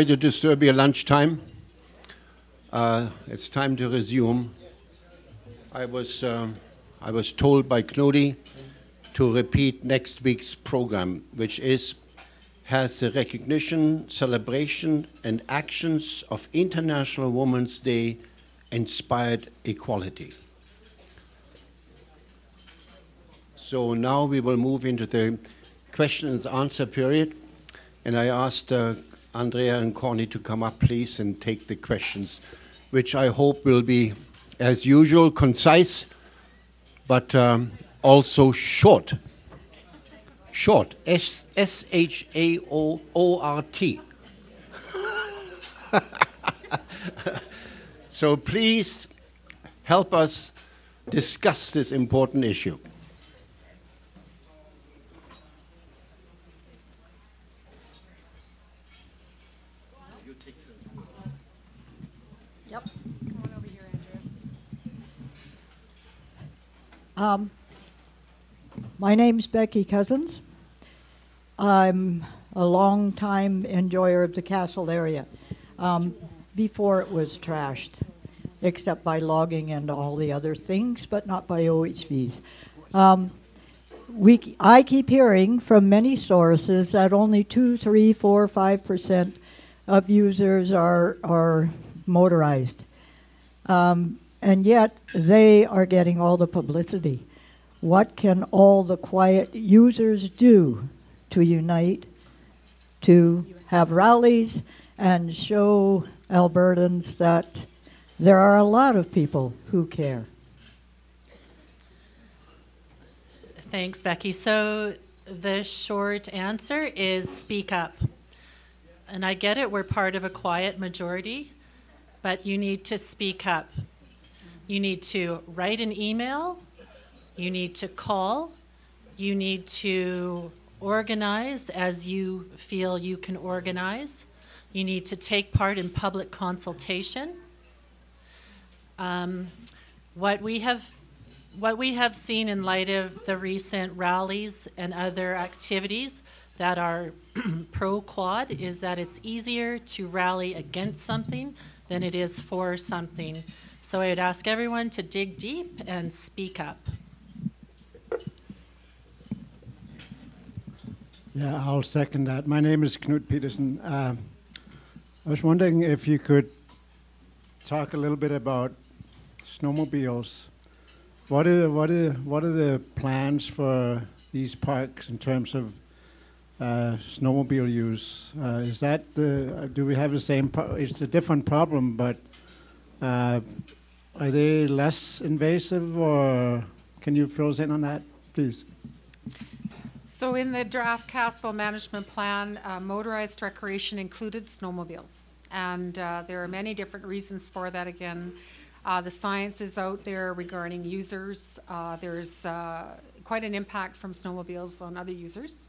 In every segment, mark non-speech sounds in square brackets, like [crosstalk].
Sorry to disturb your lunchtime. Uh, it's time to resume. I was, um, I was told by Knudi to repeat next week's program, which is has the recognition, celebration, and actions of International Women's Day inspired equality. So now we will move into the question and answer period. And I asked uh, Andrea and Connie to come up, please, and take the questions, which I hope will be, as usual, concise, but um, also short. Short. S H A O O R T. [laughs] so please help us discuss this important issue. Um, my name's Becky Cousins. I'm a long time enjoyer of the castle area. Um, before it was trashed, except by logging and all the other things, but not by OHVs. Um, we, I keep hearing from many sources that only two, three, four, five percent of users are are motorized. Um, and yet they are getting all the publicity. What can all the quiet users do to unite, to have rallies, and show Albertans that there are a lot of people who care? Thanks, Becky. So the short answer is speak up. And I get it, we're part of a quiet majority, but you need to speak up. You need to write an email, you need to call, you need to organize as you feel you can organize, you need to take part in public consultation. Um, what we have what we have seen in light of the recent rallies and other activities that are [clears throat] pro quad is that it's easier to rally against something than it is for something. So I would ask everyone to dig deep and speak up. Yeah, I'll second that. My name is Knut Peterson. Uh, I was wondering if you could talk a little bit about snowmobiles. What are what are what are the plans for these parks in terms of uh, snowmobile use? Uh, is that the do we have the same? Pro- it's a different problem, but uh, are they less invasive, or can you fill us in on that, please? So in the draft castle management plan, uh, motorized recreation included snowmobiles. And uh, there are many different reasons for that. Again, uh, the science is out there regarding users. Uh, there's uh, quite an impact from snowmobiles on other users.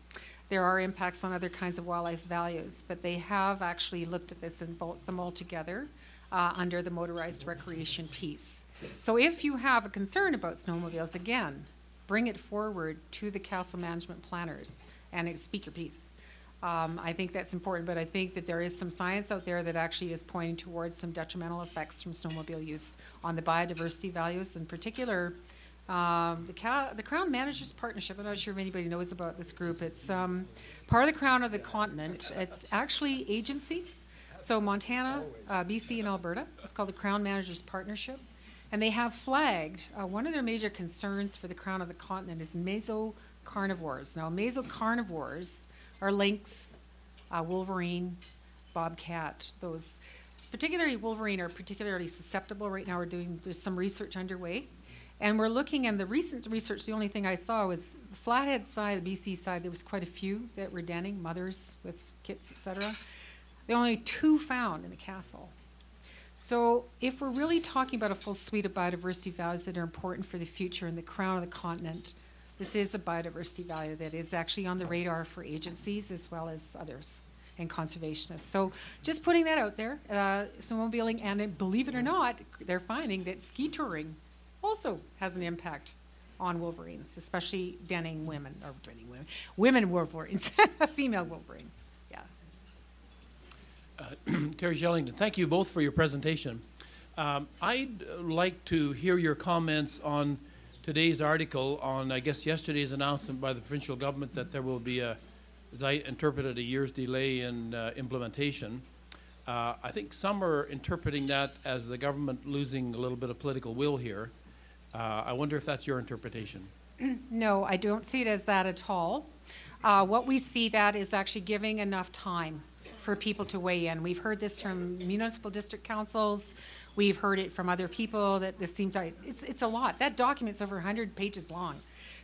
There are impacts on other kinds of wildlife values, but they have actually looked at this and bulked them all together uh, under the motorized recreation piece. So if you have a concern about snowmobiles, again, bring it forward to the castle management planners and speak your piece. Um, I think that's important, but I think that there is some science out there that actually is pointing towards some detrimental effects from snowmobile use on the biodiversity values, in particular. Um, the, the, Crown Managers Partnership, I'm not sure if anybody knows about this group. It's um, part of the Crown of the continent. It's actually agencies so Montana, uh, BC, and Alberta. It's called the Crown Managers Partnership. And they have flagged uh, one of their major concerns for the crown of the continent is mesocarnivores. Now, mesocarnivores are lynx, uh, wolverine, bobcat. Those, particularly wolverine, are particularly susceptible. Right now, we're doing there's some research underway, and we're looking. And the recent research, the only thing I saw was the Flathead side, the BC side. There was quite a few that were denning, mothers with kits, etc. There are only two found in the castle. So, if we're really talking about a full suite of biodiversity values that are important for the future in the crown of the continent, this is a biodiversity value that is actually on the radar for agencies as well as others and conservationists. So, just putting that out there, uh, snowmobiling, and believe it or not, they're finding that ski touring also has an impact on wolverines, especially denning women, or denning women, women wolverines, [laughs] female wolverines. [clears throat] Terry Shellington, thank you both for your presentation. Um, I'd like to hear your comments on today's article on, I guess, yesterday's announcement by the provincial government that there will be a, as I interpreted, a year's delay in uh, implementation. Uh, I think some are interpreting that as the government losing a little bit of political will here. Uh, I wonder if that's your interpretation. [clears throat] No, I don't see it as that at all. Uh, what we see that is actually giving enough time for people to weigh in. We've heard this from municipal district councils. We've heard it from other people that this seems like it's, it's a lot. That document's over 100 pages long.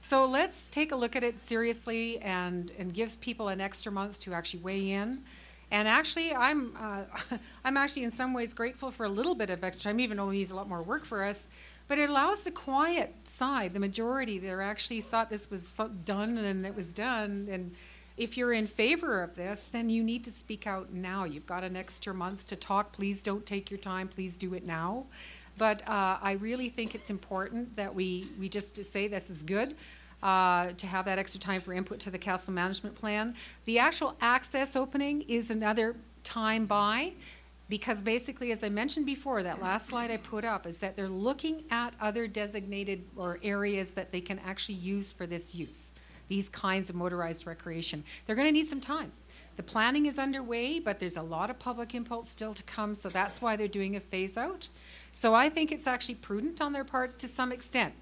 So let's take a look at it seriously and, and give people an extra month to actually weigh in. And actually, I'm, uh, [laughs] I'm actually in some ways grateful for a little bit of extra time, even though it needs a lot more work for us. But it allows the quiet side, the majority that actually thought this was done and it was done. And if you're in favor of this, then you need to speak out now. You've got an extra month to talk. Please don't take your time. Please do it now. But uh, I really think it's important that we, we just say this is good. Uh, to have that extra time for input to the castle management plan. The actual access opening is another time by because basically, as I mentioned before, that last slide I put up is that they're looking at other designated or areas that they can actually use for this use, these kinds of motorized recreation. They're going to need some time. The planning is underway, but there's a lot of public impulse still to come, so that's why they're doing a phase out. So I think it's actually prudent on their part to some extent,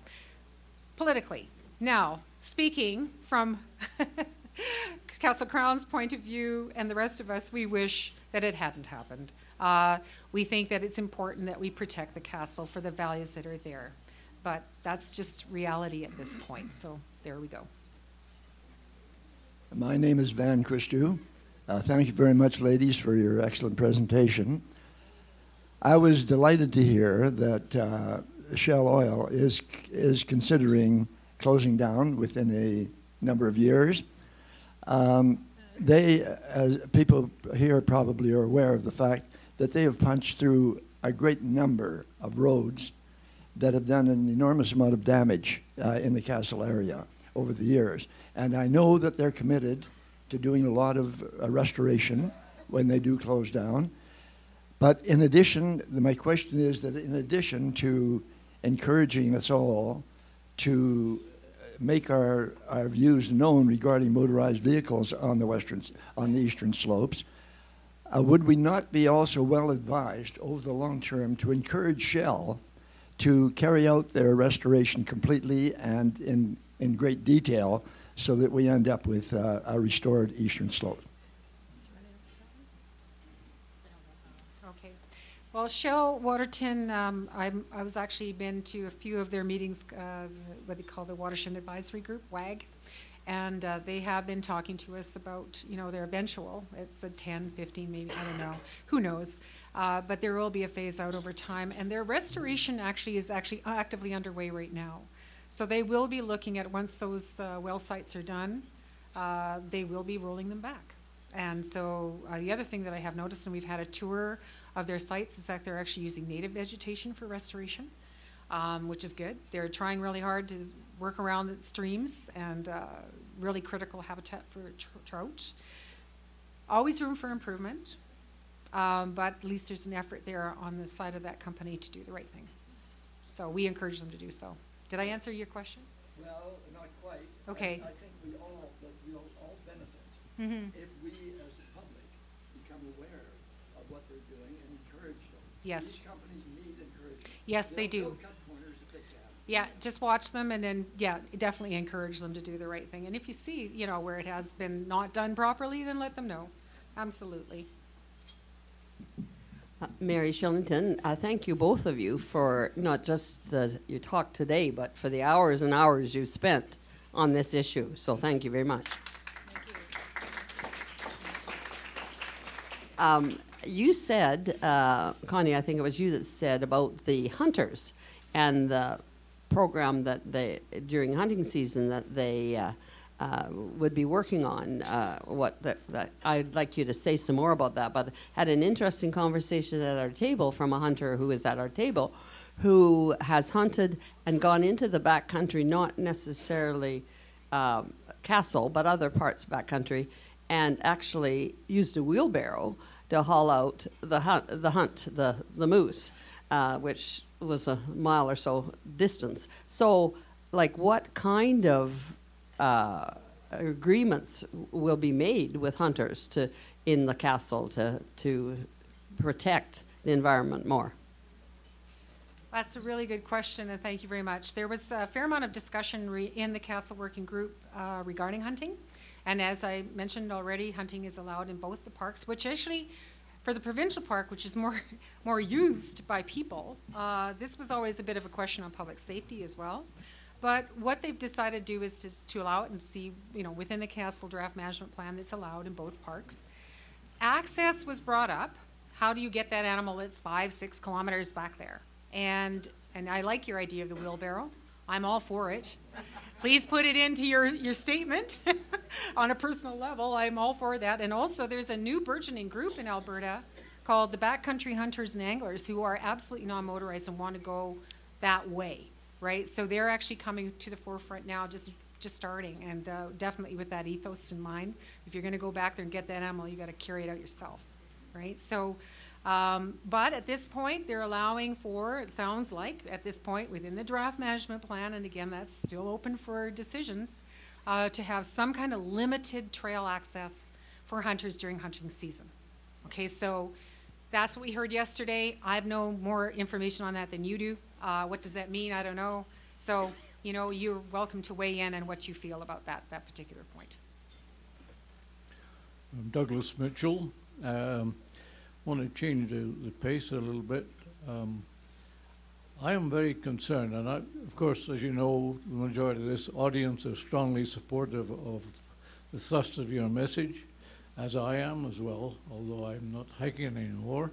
politically. Now, speaking from [laughs] Castle Crown's point of view and the rest of us, we wish that it hadn't happened. Uh, we think that it's important that we protect the castle for the values that are there. But that's just reality at this point, so there we go. My name is Van Christou. Uh, thank you very much, ladies, for your excellent presentation. I was delighted to hear that uh, Shell Oil is, is considering closing down within a number of years. Um, they, as people here probably are aware of the fact that they have punched through a great number of roads that have done an enormous amount of damage uh, in the castle area over the years. And I know that they're committed to doing a lot of uh, restoration when they do close down. But in addition, my question is that in addition to encouraging us all to make our, our views known regarding motorized vehicles on the western on the eastern slopes, uh, would we not be also well advised over the long term to encourage Shell to carry out their restoration completely and in, in great detail so that we end up with uh, a restored eastern slope? Okay. Well, Shell Waterton, um, I was actually been to a few of their meetings, uh, what they call the Watershed Advisory Group, WAG. And uh, they have been talking to us about, you know, their eventual, it's a 10, 15, maybe, I don't know, who knows. Uh, but there will be a phase out over time. And their restoration actually is actually actively underway right now. So they will be looking at, once those uh, well sites are done, uh, they will be rolling them back. And so uh, the other thing that I have noticed, and we've had a tour of their sites, is that they're actually using native vegetation for restoration, um, which is good. They're trying really hard to work around the streams and uh, really critical habitat for tr- trout. Always room for improvement, um, but at least there's an effort there on the side of that company to do the right thing. So we encourage them to do so. Did I answer your question? Well, not quite. Okay. I, I think we all, that we'll all benefit Mm-hmm. if we as a public become aware of what they're doing and encourage them. Yes. These companies need encouragement. Yes, they They'll- do. They'll cut corners if they can. Yeah, just watch them and then, yeah, definitely encourage them to do the right thing. And if you see, you know, where it has been not done properly, then let them know. Absolutely. Uh, Mary Shillington, I thank you both of you for not just the, your talk today, but for the hours and hours you spent on this issue. So thank you very much. Um, you said, uh, Connie, I think it was you that said about the hunters and the program that they, during hunting season, that they uh, uh, would be working on. Uh, what that, that I'd like you to say some more about that. But had an interesting conversation at our table from a hunter who is at our table, who has hunted and gone into the backcountry, not necessarily um, Castle, but other parts of backcountry, and actually used a wheelbarrow to haul out the hunt, the hunt, the, the moose, uh, which was a mile or so distance. So, like, what kind of uh, agreements will be made with hunters to in the castle to to protect the environment more? That's a really good question, and thank you very much. There was a fair amount of discussion re- in the Castle Working Group uh, regarding hunting. And as I mentioned already, hunting is allowed in both the parks, which actually, for the provincial park, which is more, [laughs] more used by people, uh, this was always a bit of a question on public safety as well. But what they've decided to do is to, to allow it and see, you know, within the castle draft management plan, it's allowed in both parks. Access was brought up. How do you get that animal that's five, six kilometers back there? And, and I like your idea of the wheelbarrow. I'm all for it. Please put it into your, your statement [laughs] on a personal level. I'm all for that. And also, there's a new burgeoning group in Alberta called the Backcountry Hunters and Anglers who are absolutely non motorized and want to go that way, right? So they're actually coming to the forefront now, just just starting, and uh, definitely with that ethos in mind. If you're going to go back there and get that animal, you got to carry it out yourself, right? So um, but at this point, they're allowing for, it sounds like, at this point within the draft management plan, and again, that's still open for decisions, uh, to have some kind of limited trail access for hunters during hunting season. Okay, so that's what we heard yesterday. I have no more information on that than you do. Uh, what does that mean? I don't know. So, you know, you're welcome to weigh in on what you feel about that, that particular point. I'm Douglas Mitchell. Um, want to change the, the pace a little bit. Um, I am very concerned, and I, of course, as you know, the majority of this audience is strongly supportive of the thrust of your message, as I am as well, although I'm not hiking anymore,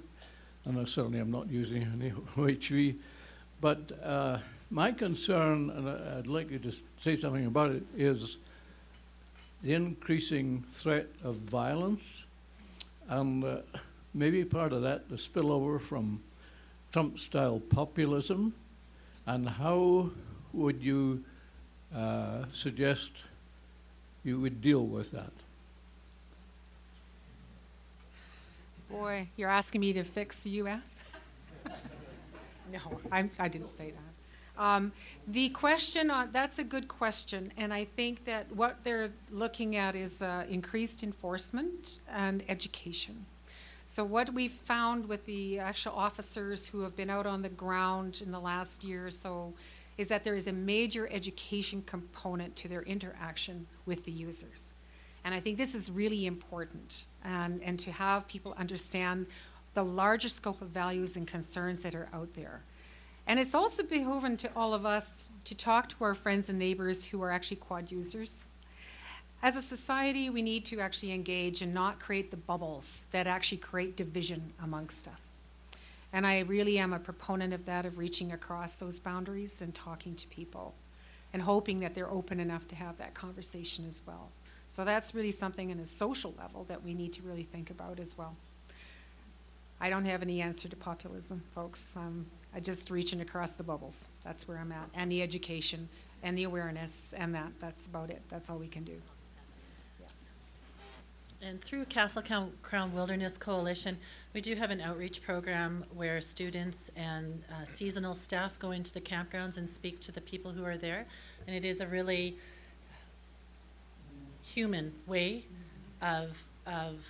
and I certainly am not using any [laughs] OHV. But uh, my concern, and I'd like you to say something about it, is the increasing threat of violence. And uh, maybe part of that the spillover from Trump style populism, and how would you uh, suggest you would deal with that? Boy, you're asking me to fix the U.S.? No, I'm, I did not say that. Um, the question on that's a good question, and I think that what they're looking at is uh, increased enforcement and education. So what we've found with the actual officers who have been out on the ground in the last year or so is that there is a major education component to their interaction with the users. And I think this is really important and, and to have people understand the larger scope of values and concerns that are out there. And it's also behoven to all of us to talk to our friends and neighbors who are actually quad users as a society, we need to actually engage and not create the bubbles that actually create division amongst us. And I really am a proponent of that, of reaching across those boundaries and talking to people and hoping that they're open enough to have that conversation as well. So that's really something in a social level that we need to really think about as well. I don't have any answer to populism, folks. Um, I just reaching across the bubbles. That's where I'm at. And the education and the awareness and that. That's about it. That's all we can do. And through Castle Crown Wilderness Coalition, we do have an outreach program where students and uh, seasonal staff go into the campgrounds and speak to the people who are there. And it is a really human way of, of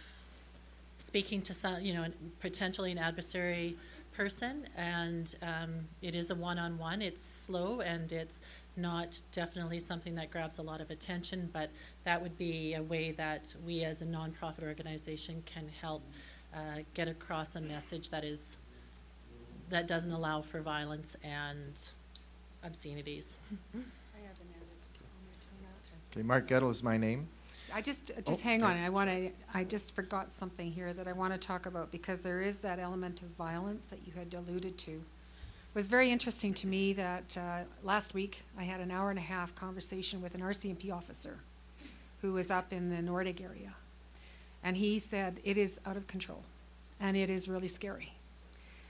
speaking to some, you know, potentially an adversary person. And um, it is a one on one. It's slow and it's not definitely something that grabs a lot of attention, but that would be a way that we as a nonprofit organization can help uh, get across a message that is that doesn't allow for violence and obscenities. [laughs] Okay, Mark Gettle is my name. I just, just Oh, hang on. I want to, I just forgot something here that I want to talk about, because there is that element of violence that you had alluded to. It was very interesting to me that uh, last week, I had an hour and a half conversation with an RCMP officer who was up in the Nordic area. And he said, it is out of control, and it is really scary.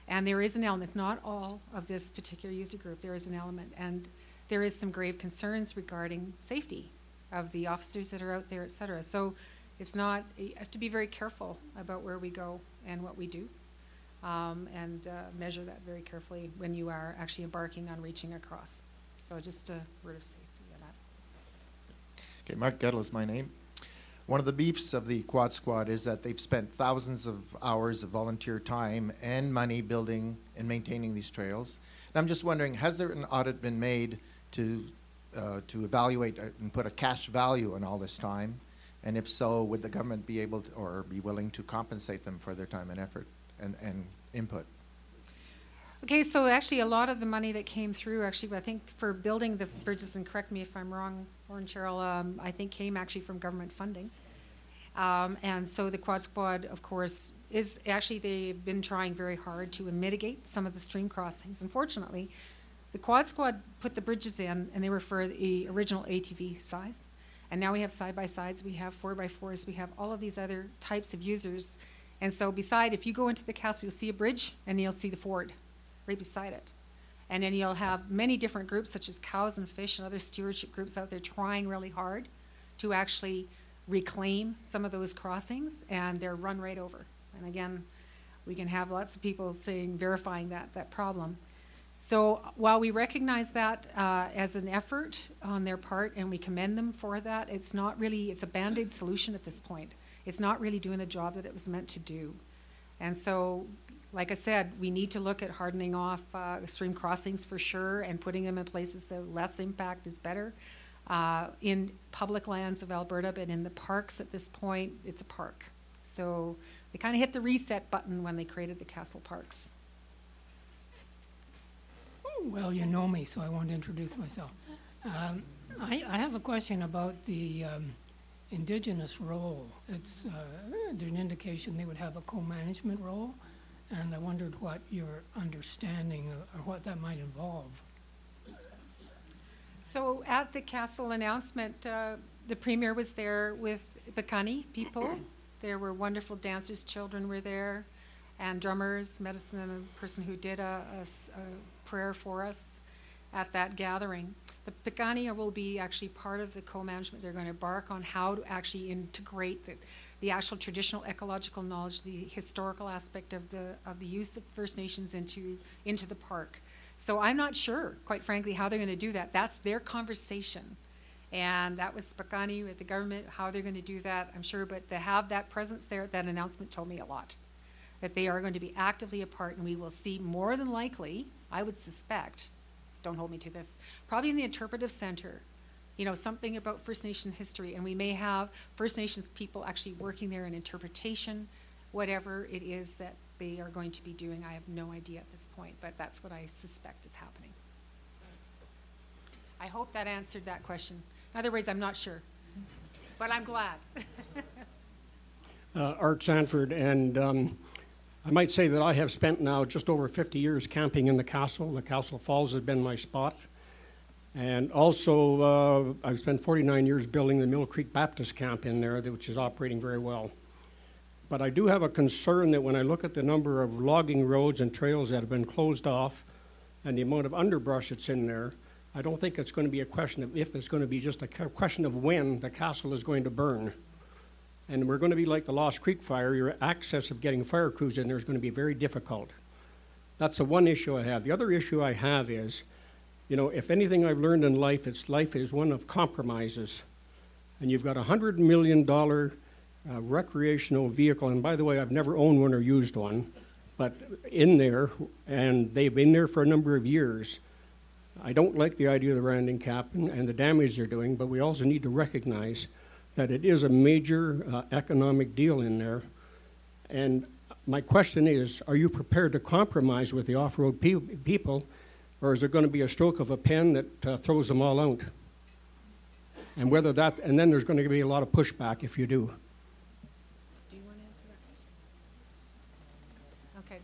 And there is an element, it's not all of this particular user group, there is an element, and there is some grave concerns regarding safety of the officers that are out there, et cetera. So it's not, you have to be very careful about where we go and what we do. Um, and uh, measure that very carefully when you are actually embarking on reaching across. So just a word of safety on that. Okay, Mark Gettle is my name. One of the beefs of the Quad Squad is that they've spent thousands of hours of volunteer time and money building and maintaining these trails. And I'm just wondering, has there an audit been made to, uh, to evaluate uh, and put a cash value on all this time? And if so, would the government be able to, or be willing to compensate them for their time and effort and, and input? Okay, so actually, a lot of the money that came through, actually, I think for building the bridges, and correct me if I'm wrong, Lauren Cheryl, um, I think came actually from government funding. Um, and so the Quad Squad, of course, is actually they've been trying very hard to mitigate some of the stream crossings. Unfortunately, the Quad Squad put the bridges in, and they were for the original ATV size. And now we have side by sides, we have four by fours, we have all of these other types of users. And so, beside, if you go into the castle, you'll see a bridge and you'll see the ford right beside it. And then you'll have many different groups, such as cows and fish and other stewardship groups out there trying really hard to actually reclaim some of those crossings, and they're run right over. And again, we can have lots of people saying, verifying that, that problem. So while we recognize that uh, as an effort on their part, and we commend them for that, it's not really, it's a band-aid solution at this point. It's not really doing the job that it was meant to do. And so like I said, we need to look at hardening off uh, stream crossings for sure and putting them in places so less impact is better. Uh, in public lands of Alberta, but in the parks at this point, it's a park. So they kind of hit the reset button when they created the castle parks. Well, you know me, so I won't introduce myself. Um, I, I have a question about the um, indigenous role. It's uh, an indication they would have a co-management role and I wondered what your understanding of, or what that might involve. So at the castle announcement, uh, the premier was there with Piikani people. There were wonderful dancers, children were there, and drummers, medicine, and a person who did a, a, a prayer for us at that gathering. The Piikani will be actually part of the co-management. They're going to embark on how to actually integrate the, the actual traditional ecological knowledge, the historical aspect of the of the use of First Nations into into the park. So I'm not sure, quite frankly, how they're going to do that. That's their conversation. And that was Piikani with the government, how they're going to do that, I'm sure. But to have that presence there, that announcement told me a lot. That they are going to be actively a part, and we will see more than likely, I would suspect, don't hold me to this, probably in the interpretive center, you know, something about First Nations history, and we may have First Nations people actually working there in interpretation, whatever it is that they are going to be doing. I have no idea at this point, but that's what I suspect is happening. I hope that answered that question. In other words, I'm not sure, but I'm glad. [laughs] uh, Art Sanford, and um, I might say that I have spent now just over 50 years camping in the castle. The Castle Falls has been my spot. And also, uh, I've spent 49 years building the Mill Creek Baptist Camp in there, which is operating very well. But I do have a concern that when I look at the number of logging roads and trails that have been closed off and the amount of underbrush that's in there, I don't think it's going to be a question of if, it's going to be just a question of when the castle is going to burn. And we're going to be like the Lost Creek fire, your access of getting fire crews in there is going to be very difficult. That's the one issue I have. The other issue I have is you know, if anything I've learned in life, it's life is one of compromises. And you've got a $100 million uh, recreational vehicle, and by the way, I've never owned one or used one, but in there, and they've been there for a number of years. I don't like the idea of the rounding cap and, and the damage they're doing, but we also need to recognize that it is a major uh, economic deal in there. And my question is are you prepared to compromise with the off road pe- people or is there going to be a stroke of a pen that uh, throws them all out? And whether that, and then there's going to be a lot of pushback if you do. Do you want to answer that question? Okay.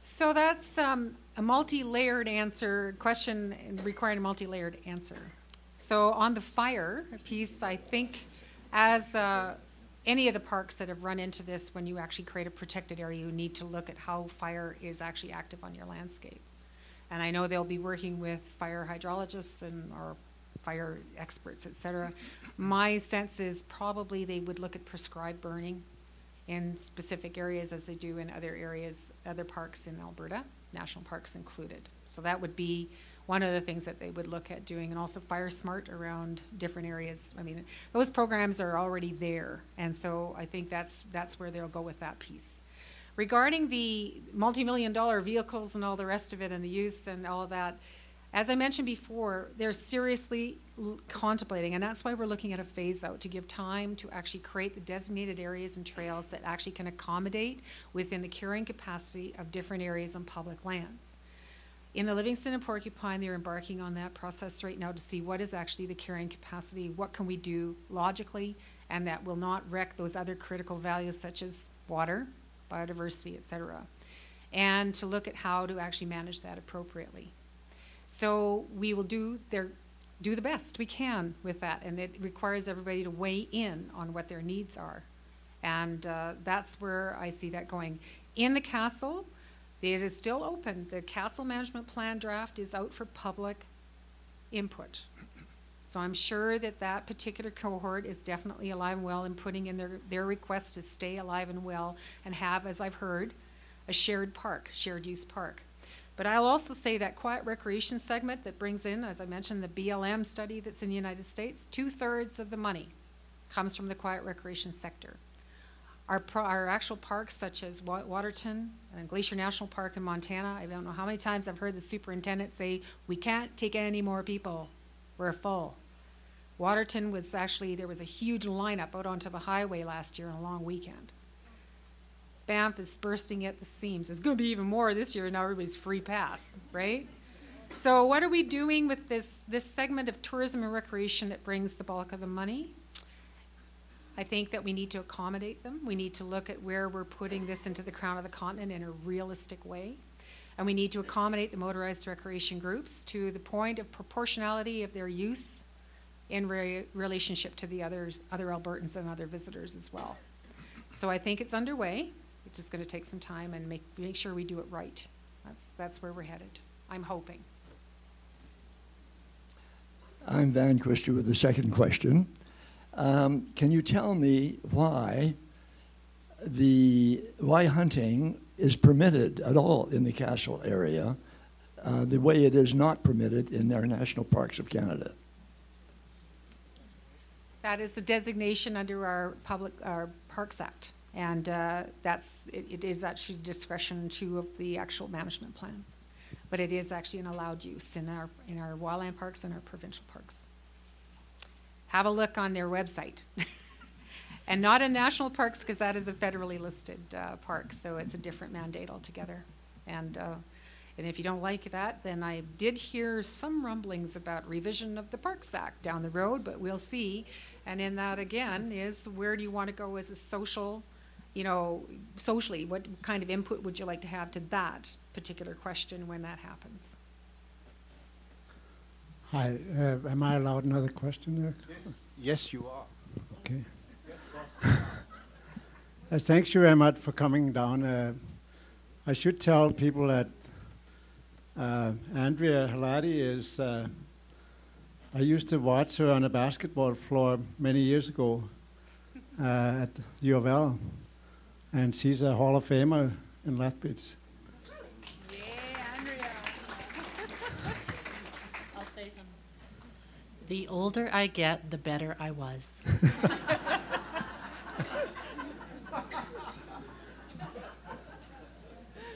So that's um, a multi-layered answer question requiring a multi-layered answer. So on the fire piece, I think as uh, any of the parks that have run into this, when you actually create a protected area, you need to look at how fire is actually active on your landscape. And I know they'll be working with fire hydrologists and or fire experts, et cetera. My sense is probably they would look at prescribed burning in specific areas as they do in other areas, other parks in Alberta, national parks included. So that would be one of the things that they would look at doing, and also Fire Smart around different areas. I mean, those programs are already there, and so I think that's that's where they'll go with that piece. Regarding the multi-million dollar vehicles and all the rest of it, and the use and all of that, as I mentioned before, they're seriously l- contemplating, and that's why we're looking at a phase out to give time to actually create the designated areas and trails that actually can accommodate within the carrying capacity of different areas on public lands. In the Livingstone and Porcupine, they're embarking on that process right now to see what is actually the carrying capacity, what can we do logically, and that will not wreck those other critical values such as water, biodiversity, et cetera, and to look at how to actually manage that appropriately. So we will do their, do the best we can with that, and it requires everybody to weigh in on what their needs are. And uh, that's where I see that going. In the castle, it is still open. The castle management plan draft is out for public input. So I'm sure that that particular cohort is definitely alive and well and putting in their, their request to stay alive and well and have, as I've heard, a shared park, shared use park. But I'll also say that quiet recreation segment that brings in, as I mentioned, the BLM study that's in the United States, two thirds of the money comes from the quiet recreation sector. Our, our actual parks, such as Waterton and Glacier National Park in Montana, I don't know how many times I've heard the superintendent say, "We can't take any more people. We're full." Waterton was actually there was a huge lineup out onto the highway last year on a long weekend. Banff is bursting at the seams. It's going to be even more this year. Now everybody's free pass, right? So what are we doing with this this segment of tourism and recreation that brings the bulk of the money? I think that we need to accommodate them. We need to look at where we're putting this into the crown of the continent in a realistic way. And we need to accommodate the motorized recreation groups to the point of proportionality of their use in re- relationship to the others, other Albertans and other visitors as well. So I think it's underway. It's just going to take some time and make, make sure we do it right. That's, that's where we're headed. I'm hoping. I'm Van Christie with the second question. Um, can you tell me why the why hunting is permitted at all in the castle area, uh, the way it is not permitted in our national parks of Canada? That is the designation under our public, our Parks Act. And uh, that's, it, it is actually discretion too of the actual management plans. But it is actually an allowed use in our, in our wildland parks and our provincial parks. Have a look on their website. [laughs] and not in national parks because that is a federally listed uh, park, so it's a different mandate altogether. And, uh, and if you don't like that, then I did hear some rumblings about revision of the Parks Act down the road, but we'll see. And in that again is where do you want to go as a social, you know, socially? What kind of input would you like to have to that particular question when that happens? Hi, uh, am I allowed another question there? Yes, you are. Okay. [laughs] Uh, thanks you very much for coming down. Uh, I should tell people that uh, Andrea Halati is. Uh, I used to watch her on a basketball floor many years ago uh, at U of L, and she's a Hall of Famer in Lethbridge. I'll say something. The older I get, the better I was. [laughs]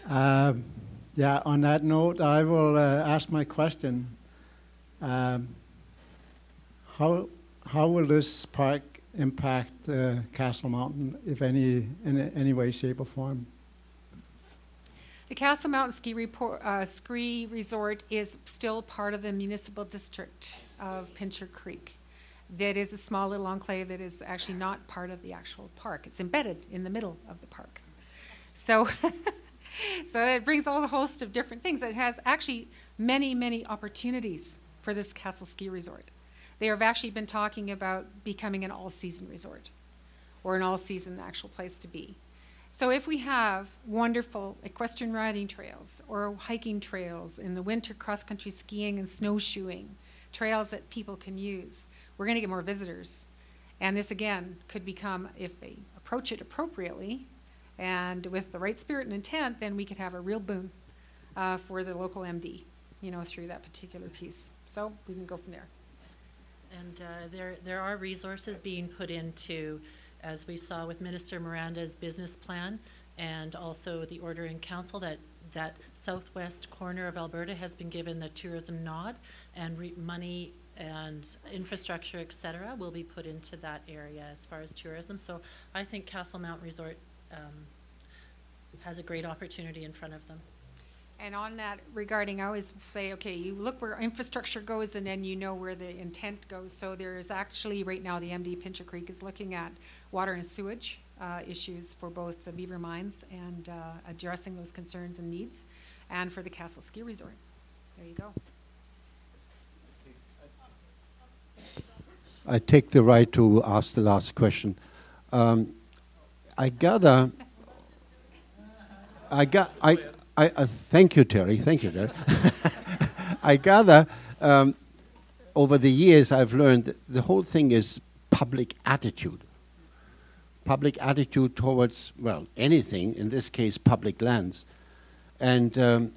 Um, yeah, on that note, I will uh, ask my question. Um, how, how will this park impact uh, Castle Mountain, if any, in any way, shape, or form? The Castle Mountain Ski, Report, uh, Ski Resort is still part of the municipal district of Pincher Creek. That is a small little enclave that is actually not part of the actual park. It's embedded in the middle of the park. So, [laughs] so it brings all the host of different things. It has actually many, many opportunities for this Castle Ski Resort. They have actually been talking about becoming an all-season resort or an all-season actual place to be. So if we have wonderful equestrian riding trails or hiking trails in the winter cross-country skiing and snowshoeing, trails that people can use, we're going to get more visitors. And this again could become, if they approach it appropriately and with the right spirit and intent, then we could have a real boom uh, for the local MD, you know, through that particular piece. So we can go from there. And uh, there, there are resources being put into, as we saw with Minister Miranda's business plan, and also the order in council that, that southwest corner of Alberta has been given the tourism nod, and re- money and infrastructure, et cetera, will be put into that area as far as tourism. So I think Castle Mount Resort um, has a great opportunity in front of them. And on that regarding, I always say, okay, you look where infrastructure goes and then you know where the intent goes. So there's actually, right now, the MD Pincher Creek is looking at water and sewage uh, issues for both the Beaver Mines and uh, addressing those concerns and needs, and for the Castle Ski Resort. There you go. I take the right to ask the last question. Um, I gather, I got, I, I, uh, thank you, Terry. Thank you, Terry. [laughs] I gather, um, over the years, I've learned that the whole thing is public attitude. Public attitude towards, well, anything, in this case, public lands. And um,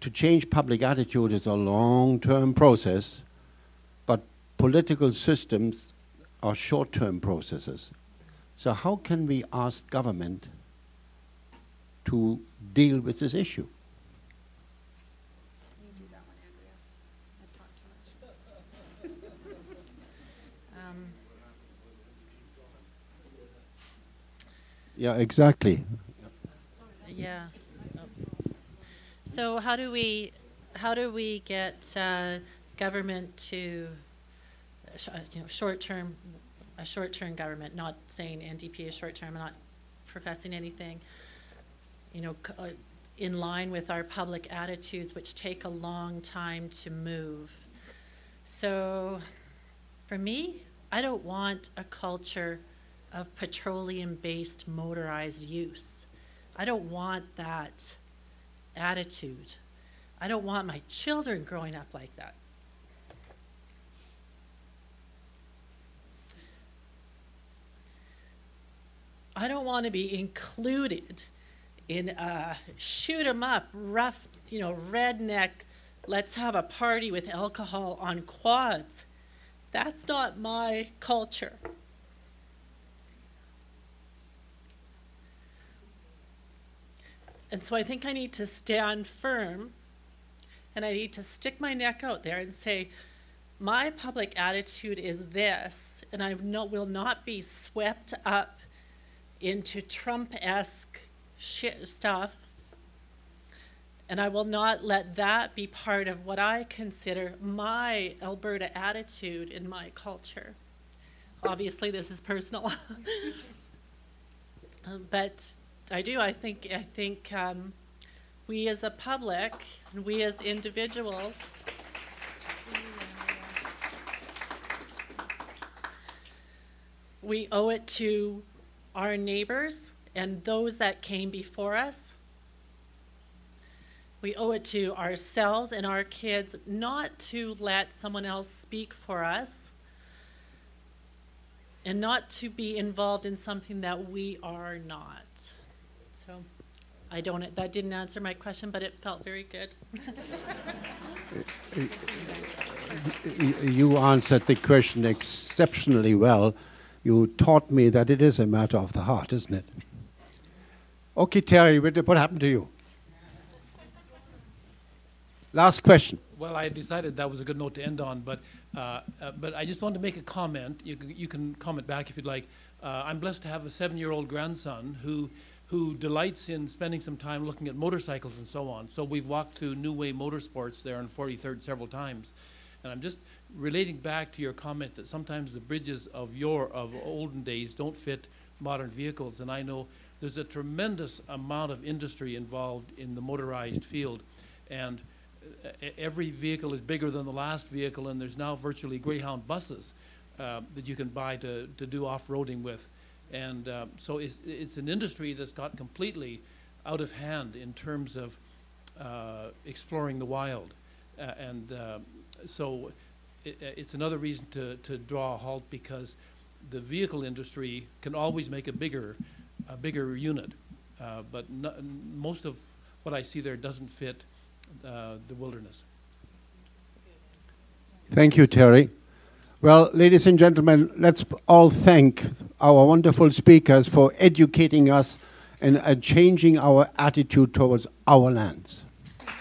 to change public attitude is a long term process, but political systems are short term processes. So, how can we ask government to deal with this issue? [laughs] Um, Yeah, exactly. Yeah. So how do we, how do we get uh, government to, uh, sh- uh, you know, short-term, a short-term government, not saying NDP is short-term, I'm not professing anything, you know, uh, in line with our public attitudes, which take a long time to move. So, for me, I don't want a culture of petroleum-based motorized use. I don't want that attitude. I don't want my children growing up like that. I don't want to be included in a shoot 'em up, rough, you know, redneck, let's have a party with alcohol on quads. That's not my culture. And so I think I need to stand firm and I need to stick my neck out there and say, my public attitude is this, and I no, will not be swept up into Trump esque stuff. And I will not let that be part of what I consider my Alberta attitude in my culture. Obviously, this is personal. [laughs] Um, but I do. I think. I think um, we as a public and we as individuals. We owe it to our neighbors and those that came before us. We owe it to ourselves and our kids not to let someone else speak for us and not to be involved in something that we are not. So I don't, that didn't answer my question, but it felt very good. You answered the question exceptionally well. You taught me that it is a matter of the heart, isn't it? Okay, Terry, what happened to you? Last question. Well, I decided that was a good note to end on, but uh, uh, but I just wanted to make a comment. You can, you can comment back if you'd like. Uh, I'm blessed to have a seven-year-old grandson who who delights in spending some time looking at motorcycles and so on. So we've walked through New Way Motorsports there on 43rd several times, and I'm just relating back to your comment that sometimes the bridges of your of olden days don't fit modern vehicles, and I know there's a tremendous amount of industry involved in the motorized field, and uh, every vehicle is bigger than the last vehicle, and there's now virtually Greyhound buses uh, that you can buy to, to do off-roading with. And uh, so it's, it's an industry that's got completely out of hand in terms of uh, exploring the wild. Uh, and uh, so it, it's another reason to, to draw a halt because the vehicle industry can always make a bigger, a bigger unit. Uh, but no, most of what I see there doesn't fit uh, the wilderness. Thank you, Terry. Well, ladies and gentlemen, let's all thank our wonderful speakers for educating us and uh, changing our attitude towards our lands.